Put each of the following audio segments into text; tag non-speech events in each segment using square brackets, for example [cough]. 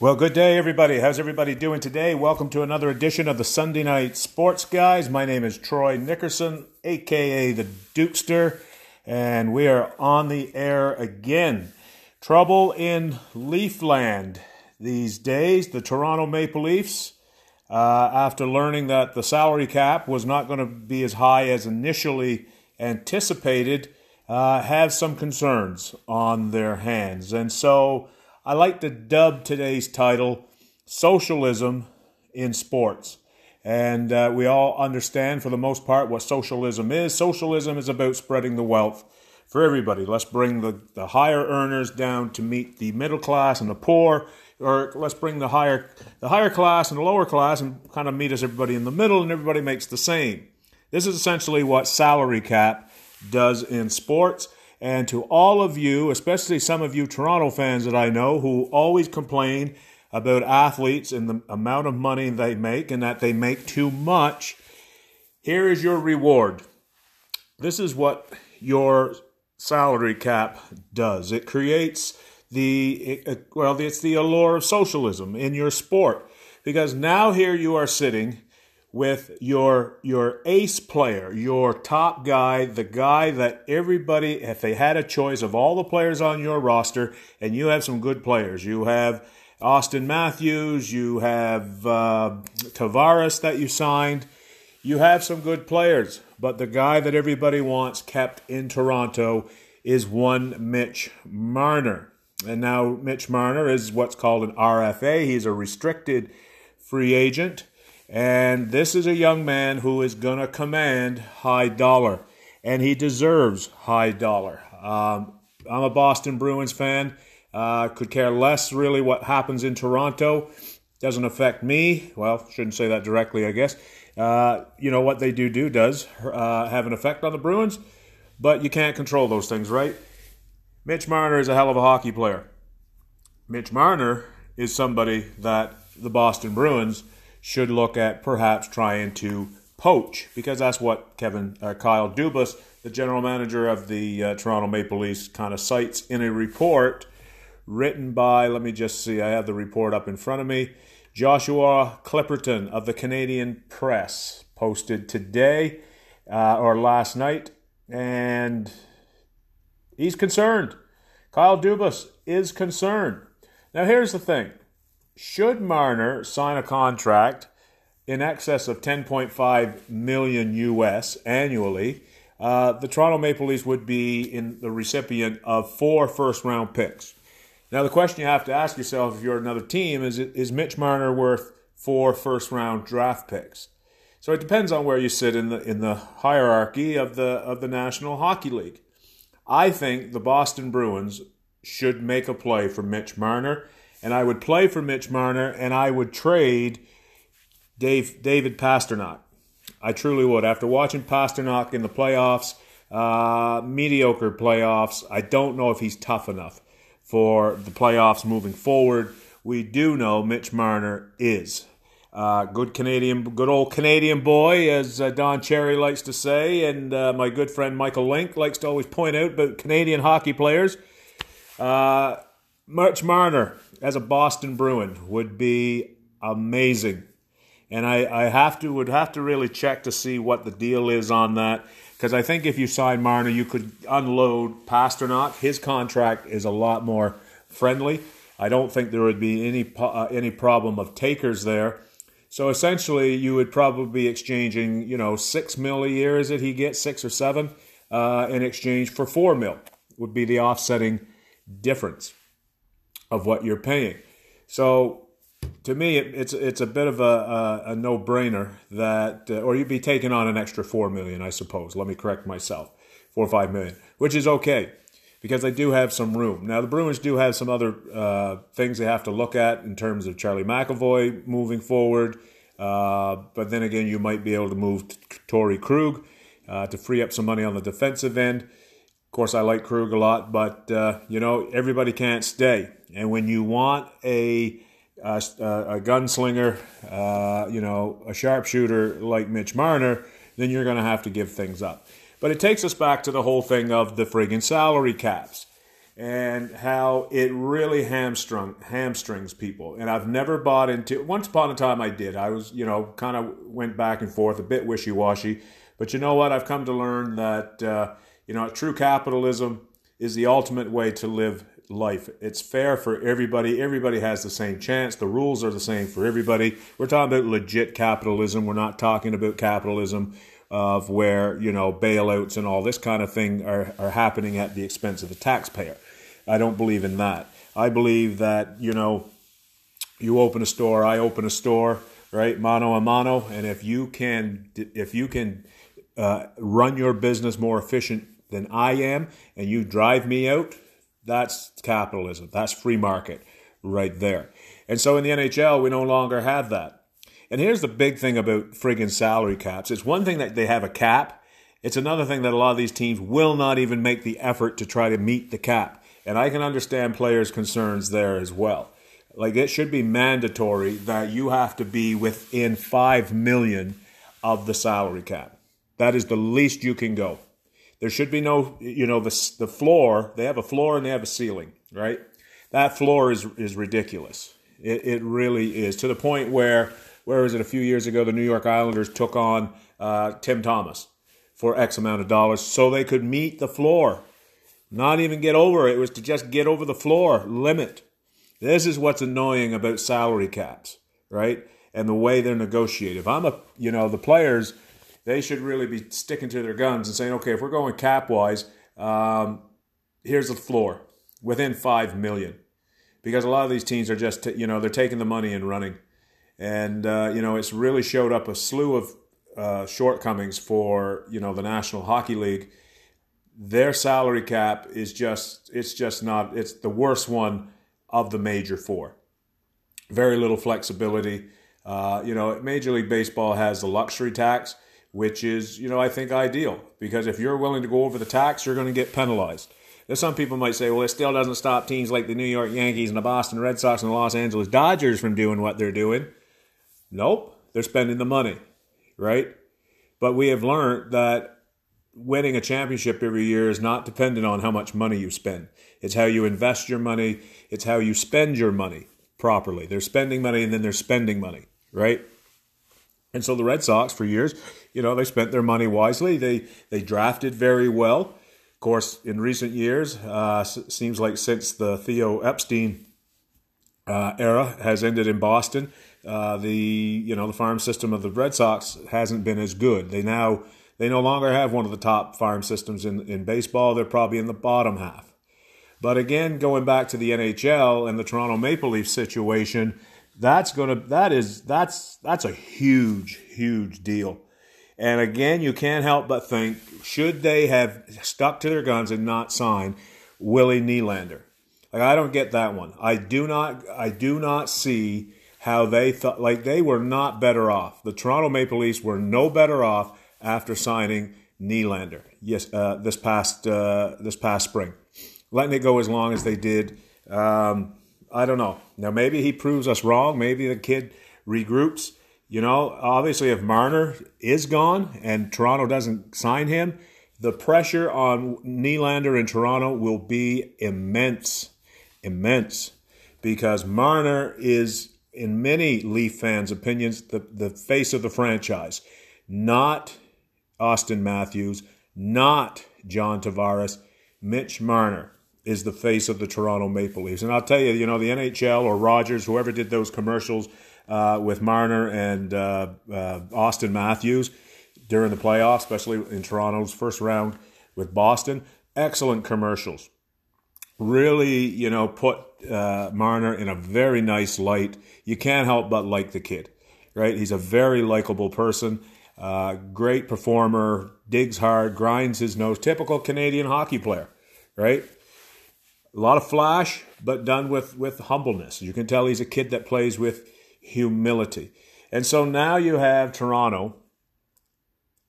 Well, good day, everybody. How's everybody doing today? Welcome to another edition of the Sunday Night Sports Guys. My name is Troy Nickerson, aka the Dukester, and we are on the air again. Trouble in Leafland these days. The Toronto Maple Leafs, uh, after learning that the salary cap was not going to be as high as initially anticipated, uh, have some concerns on their hands. And so I like to dub today's title Socialism in Sports. And uh, we all understand, for the most part, what socialism is. Socialism is about spreading the wealth for everybody. Let's bring the, the higher earners down to meet the middle class and the poor, or let's bring the higher the higher class and the lower class and kind of meet us everybody in the middle, and everybody makes the same. This is essentially what salary cap does in sports. And to all of you, especially some of you Toronto fans that I know who always complain about athletes and the amount of money they make and that they make too much, here is your reward. This is what your salary cap does. It creates the well, it's the allure of socialism in your sport because now here you are sitting with your your ace player, your top guy, the guy that everybody, if they had a choice of all the players on your roster, and you have some good players, you have Auston Matthews, you have uh, Tavares that you signed, you have some good players, but the guy that everybody wants kept in Toronto is one Mitch Marner. And now Mitch Marner is what's called an RFA. He's a restricted free agent. And this is a young man who is going to command high dollar, and he deserves high dollar. Um, I'm a Boston Bruins fan. Uh, could care less really what happens in Toronto. Doesn't affect me. Well, shouldn't say that directly, I guess. Uh, you know what they do do does uh, have an effect on the Bruins, but you can't control those things, right? Mitch Marner is a hell of a hockey player. Mitch Marner is somebody that the Boston Bruins should look at perhaps trying to poach because that's what Kevin uh, Kyle Dubas, the general manager of the uh, Toronto Maple Leafs, kind of cites in a report written by. Let me just see. I have the report up in front of me. Joshua Clipperton of the Canadian Press posted today uh, or last night, and he's concerned. Kyle Dubas is concerned. Now, here's the thing should Marner sign a contract in excess of 10.5 million US annually, uh, the Toronto Maple Leafs would be in the recipient of four first round picks. Now, the question you have to ask yourself if you're another team is is Mitch Marner worth four first round draft picks? So it depends on where you sit in the in the hierarchy of the of the National Hockey League. I think the Boston Bruins should make a play for Mitch Marner and I would play for Mitch Marner, and I would trade Dave David Pastrnak. I truly would. After watching Pastrnak in the playoffs, uh, mediocre playoffs, I don't know if he's tough enough for the playoffs moving forward. We do know Mitch Marner is. Uh, good Canadian, good old Canadian boy, as uh, Don Cherry likes to say, and uh, my good friend Michael Link likes to always point out about Canadian hockey players. Uh, Mitch Marner, as a Boston Bruin would be amazing. And I, I have to would have to really check to see what the deal is on that because I think if you sign Marner, you could unload Pastrnak. His contract is a lot more friendly. I don't think there would be any uh, any problem of takers there. So essentially, you would probably be exchanging, you know, six mil a year. Is it he gets six or seven uh, in exchange for four mil? Would be the offsetting difference of what you're paying. So to me, it, it's it's a bit of a, a, a no brainer that, uh, or you'd be taking on an extra four million, I suppose. Let me correct myself, four or five million, which is okay because they do have some room. Now the Bruins do have some other uh, things they have to look at in terms of Charlie McAvoy moving forward. Uh, but then again, you might be able to move Torey Krug uh, to free up some money on the defensive end. Of course, I like Krug a lot, but uh, you know everybody can't stay. And when you want a a, a gunslinger, uh, you know, a sharpshooter like Mitch Marner, then you're going to have to give things up. But it takes us back to the whole thing of the friggin' salary caps. and how it really hamstrung hamstrings people. And I've never bought into. Once upon a time, I did. I was, you know, kind of went back and forth, a bit wishy washy. But you know what? I've come to learn that uh, you know true capitalism is the ultimate way to live life. It's fair for everybody. Everybody has the same chance. The rules are the same for everybody. We're talking about legit capitalism. We're not talking about capitalism of where, you know, bailouts and all this kind of thing are, are happening at the expense of the taxpayer. I don't believe in that. I believe that, you know, you open a store, I open a store, right? Mano a mano. And if you can, if you can uh, run your business more efficient than I am and you drive me out, that's capitalism. That's free market right there. And so in the NHL, we no longer have that. And here's the big thing about friggin' salary caps. It's one thing that they have a cap. It's another thing that a lot of these teams will not even make the effort to try to meet the cap. And I can understand players' concerns there as well. Like it should be mandatory that you have to be within 5 million of the salary cap. That is the least you can go. There should be no, you know, the the floor. They have a floor and they have a ceiling, right? That floor is is ridiculous. It it really is to the point where where was it a few years ago? The New York Islanders took on uh, Tim Thomas for X amount of dollars so they could meet the floor, not even get over it. It was to just get over the floor limit. This is what's annoying about salary caps, right? And the way they're negotiated. If I'm a, you know, the players they should really be sticking to their guns and saying, okay, if we're going cap wise, um, here's the floor within five million, because a lot of these teams are just you know they're taking the money and running, and uh, you know it's really showed up a slew of uh, shortcomings for you know the National Hockey League. Their salary cap is just it's just not it's the worst one of the major four. Very little flexibility. Uh, you know, Major League Baseball has the luxury tax which is, you know, I think ideal because if you're willing to go over the tax, you're going to get penalized. Now, some people might say, well, it still doesn't stop teams like the New York Yankees and the Boston Red Sox and the Los Angeles Dodgers from doing what they're doing. Nope, they're spending the money, right? But we have learned that winning a championship every year is not dependent on how much money you spend. It's how you invest your money, it's how you spend your money properly. They're spending money and then they're spending money, right? And so the Red Sox, for years, you know, they spent their money wisely. They they drafted very well. Of course, in recent years, uh, seems like since the Theo Epstein uh, era has ended in Boston, uh, the you know the farm system of the Red Sox hasn't been as good. They now they no longer have one of the top farm systems in in baseball. They're probably in the bottom half. But again, going back to the NHL and the Toronto Maple Leafs situation, that's gonna that is that's that's a huge huge deal. And again, you can't help but think should they have stuck to their guns and not signed Willie Nylander? Like I don't get that one. I do not I do not see how they thought like they were not better off. The Toronto Maple Leafs were no better off after signing Nylander. Yes, uh, this past uh, this past spring, letting it go as long as they did. Um, I don't know. Now maybe he proves us wrong. Maybe the kid regroups. You know, obviously, if Marner is gone and Toronto doesn't sign him, the pressure on Nylander in Toronto will be immense, immense, because Marner is, in many Leaf fans' opinions, the, the face of the franchise, not Auston Matthews, not John Tavares, Mitch Marner is the face of the Toronto Maple Leafs. And I'll tell you, you know, the NHL or Rogers, whoever did those commercials uh, with Marner and uh, uh, Auston Matthews during the playoffs, especially in Toronto's first round with Boston, excellent commercials. Really, you know, put uh, Marner in a very nice light. You can't help but like the kid, right? He's a very likable person. Uh, great performer, digs hard, grinds his nose, typical Canadian hockey player, right? A lot of flash, but done with, with humbleness. You can tell he's a kid that plays with humility. And so now you have Toronto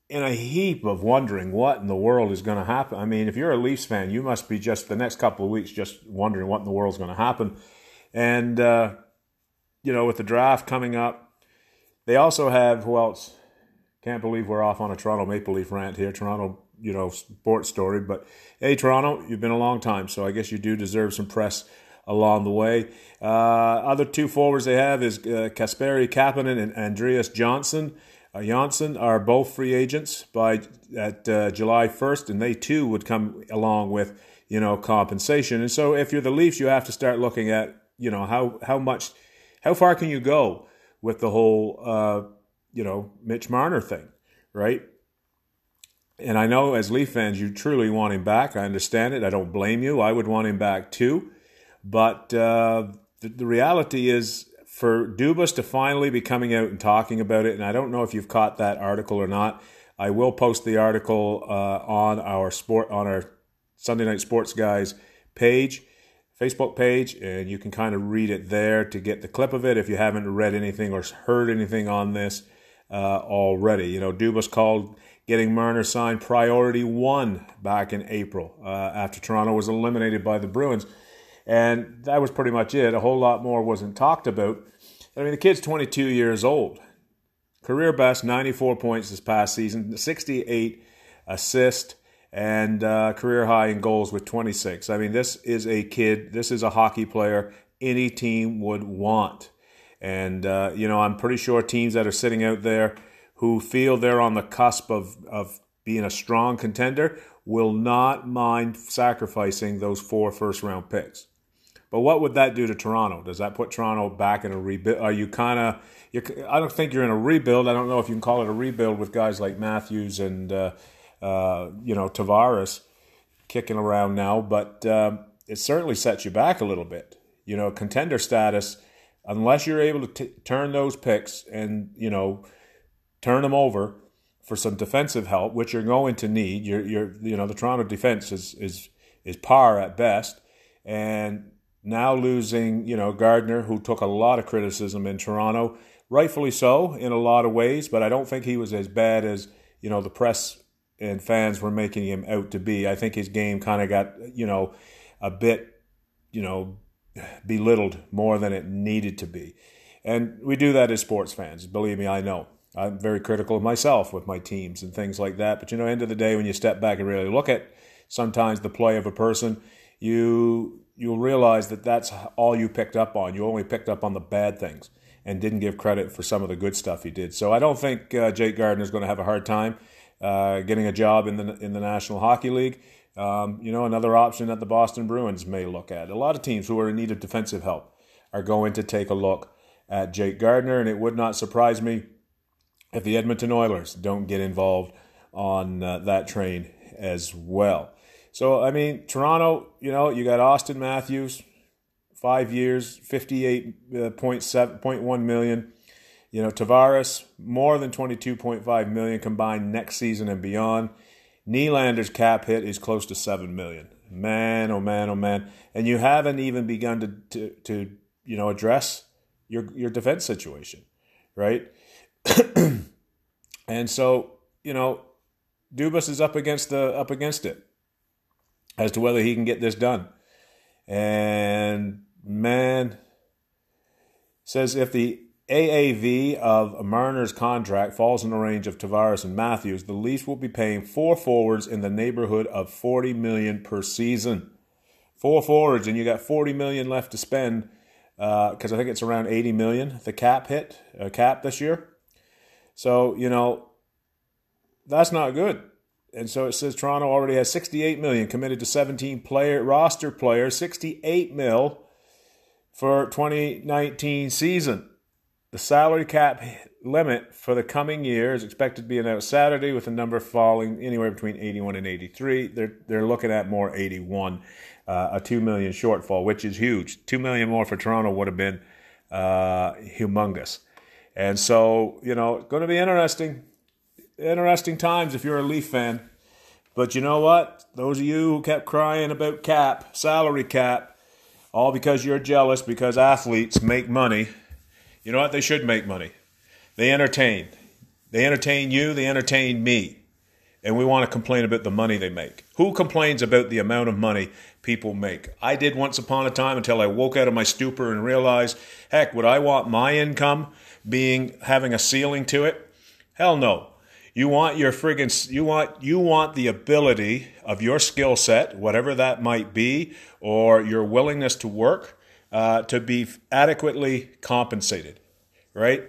in a heap of wondering what in the world is going to happen. I mean, if you're a Leafs fan, you must be just the next couple of weeks just wondering what in the world is going to happen. And, uh, you know, with the draft coming up, they also have, who else? Can't believe we're off on a Toronto Maple Leaf rant here. Toronto you know sports story. But hey, Toronto, you've been a long time, so I guess you do deserve some press along the way. Uh, other two forwards they have is uh, Kasperi Kapanen and Andreas Johnsson. Uh, Janssen are both free agents by at uh, July 1st, and they too would come along with you know compensation. And so, if you're the Leafs, you have to start looking at you know how how much, how far can you go with the whole uh, you know Mitch Marner thing, right? And I know as Leaf fans, you truly want him back. I understand it. I don't blame you. I would want him back too. But uh, the, the reality is, for Dubas to finally be coming out and talking about it, and I don't know if you've caught that article or not. I will post the article uh, on our sport on our Sunday Night Sports Guys page, Facebook page, and you can kind of read it there to get the clip of it if you haven't read anything or heard anything on this uh, already. You know, Dubas called getting Marner signed priority one back in April uh, after Toronto was eliminated by the Bruins. And that was pretty much it. A whole lot more wasn't talked about. I mean, the kid's 22 years old. Career best, 94 points this past season, 68 assists, and uh, career high in goals with 26. I mean, this is a kid, this is a hockey player any team would want. And, uh, you know, I'm pretty sure teams that are sitting out there who feel they're on the cusp of, of being a strong contender will not mind sacrificing those four first round picks. But what would that do to Toronto? Does that put Toronto back in a rebuild? Are you kind of? I don't think you're in a rebuild. I don't know if you can call it a rebuild with guys like Matthews and uh, uh, you know Tavares kicking around now, but uh, it certainly sets you back a little bit. You know, contender status unless you're able to t- turn those picks and you know turn them over for some defensive help, which you're going to need. You're, you're you know the Toronto defense is is is par at best, and now losing you know Gardiner, who took a lot of criticism in Toronto, rightfully so in a lot of ways, but I don't think he was as bad as you know the press and fans were making him out to be. I think his game kind of got you know a bit you know belittled more than it needed to be. And we do that as sports fans. Believe me, I know. I'm very critical of myself with my teams and things like that. But you know, end of the day, when you step back and really look at sometimes the play of a person, you you'll realize that that's all you picked up on. You only picked up on the bad things and didn't give credit for some of the good stuff he did. So I don't think uh, Jake Gardiner is going to have a hard time uh, getting a job in the in the National Hockey League. Um, you know, another option that the Boston Bruins may look at. A lot of teams who are in need of defensive help are going to take a look at Jake Gardiner, and it would not surprise me if the Edmonton Oilers don't get involved on uh, that train as well. So, I mean, Toronto, you know, you got Auston Matthews, five years, 58.7.1 uh, million. You know, Tavares, more than 22.5 million combined next season and beyond. Nylander's cap hit is close to seven million. Man, oh man, oh man, and you haven't even begun to to, to you know address your your defense situation, right? [clears throat] and so you know, Dubas is up against the up against it as to whether he can get this done. And man says if the AAV of Marner's contract falls in the range of Tavares and Matthews, the Leafs will be paying four forwards in the neighborhood of 40 million per season. Four forwards, and you got 40 million left to spend because uh, I think it's around 80 million the cap hit uh, cap this year. So you know that's not good. And so it says Toronto already has 68 million committed to 17 player roster players, 68 mil for 2019 season. The salary cap limit for the coming year is expected to be announced Saturday, with the number falling anywhere between 81 and 83. They're they're looking at more 81, uh, a two million shortfall, which is huge. Two million more for Toronto would have been uh, humongous, and so you know, going to be interesting, interesting times if you're a Leaf fan. But you know what? Those of you who kept crying about cap, salary cap, all because you're jealous because athletes make money you know what? They should make money. They entertain. They entertain you, they entertain me. And we want to complain about the money they make. Who complains about the amount of money people make? I did once upon a time until I woke out of my stupor and realized, heck, would I want my income being having a ceiling to it? Hell no. You want your friggin' you want you want the ability of your skill set, whatever that might be, or your willingness to work, uh, to be adequately compensated, right?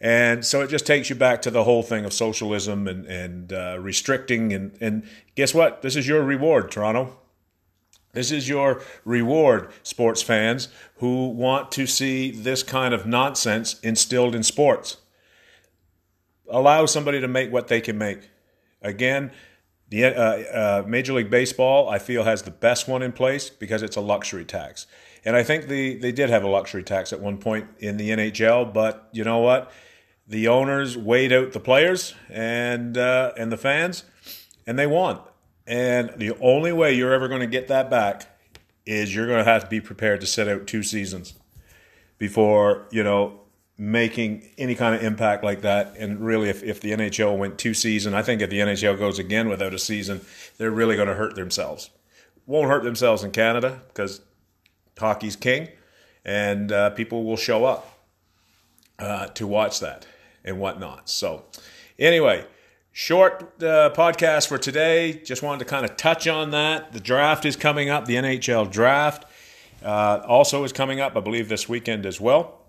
And so it just takes you back to the whole thing of socialism and, and uh, restricting. And, and guess what? This is your reward, Toronto. This is your reward, sports fans who want to see this kind of nonsense instilled in sports. Allow somebody to make what they can make. Again, the uh, uh, Major League Baseball, I feel, has the best one in place because it's a luxury tax. And I think the, they did have a luxury tax at one point in the NHL, but you know what? The owners weighed out the players and uh, and the fans, and they won. And the only way you're ever going to get that back is you're going to have to be prepared to sit out two seasons before you know making any kind of impact like that. And really, if, if the NHL went two season, I think if the NHL goes again without a season, they're really going to hurt themselves. Won't hurt themselves in Canada because hockey's king, and uh, people will show up uh, to watch that and whatnot. So, anyway, short uh, podcast for today. Just wanted to kind of touch on that. The draft is coming up, the NHL draft uh, also is coming up, I believe, this weekend as well.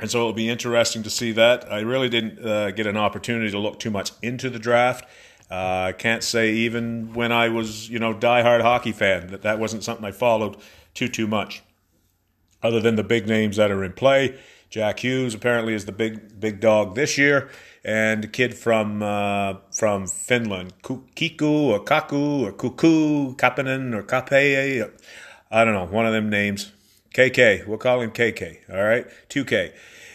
And so it'll be interesting to see that. I really didn't uh, get an opportunity to look too much into the draft. Uh, I can't say even when I was, you know, diehard hockey fan that that wasn't something I followed too too much. Other than the big names that are in play, Jack Hughes apparently is the big big dog this year, and a kid from uh, from Finland, Kiku or Kaku or Kuku, Kapanen or Kape, I don't know, one of them names. KK, we'll call him KK. All right, 2K.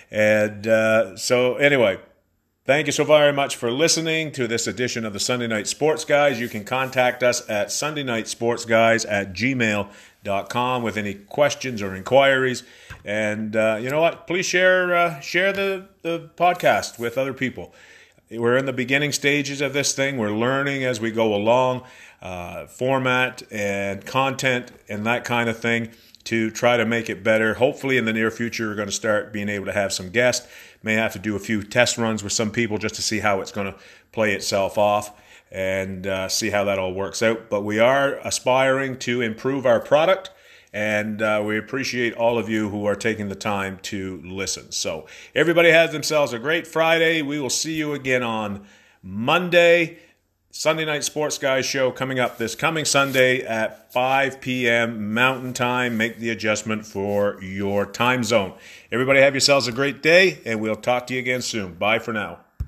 And uh, so anyway, Thank you so very much for listening to this edition of the Sunday Night Sports Guys. You can contact us at Sunday Night Sports Guys at gmail.com with any questions or inquiries. And uh, you know what? Please share uh, share the, the podcast with other people. We're in the beginning stages of this thing. We're learning as we go along, uh, format and content and that kind of thing to try to make it better. Hopefully, in the near future, we're going to start being able to have some guests. May have to do a few test runs with some people just to see how it's going to play itself off and uh, see how that all works out. But we are aspiring to improve our product. And uh, we appreciate all of you who are taking the time to listen. So, everybody has themselves a great Friday. We will see you again on Monday. Sunday Night Sports Guys show coming up this coming Sunday at 5 p.m. Mountain Time. Make the adjustment for your time zone. Everybody have yourselves a great day, and we'll talk to you again soon. Bye for now.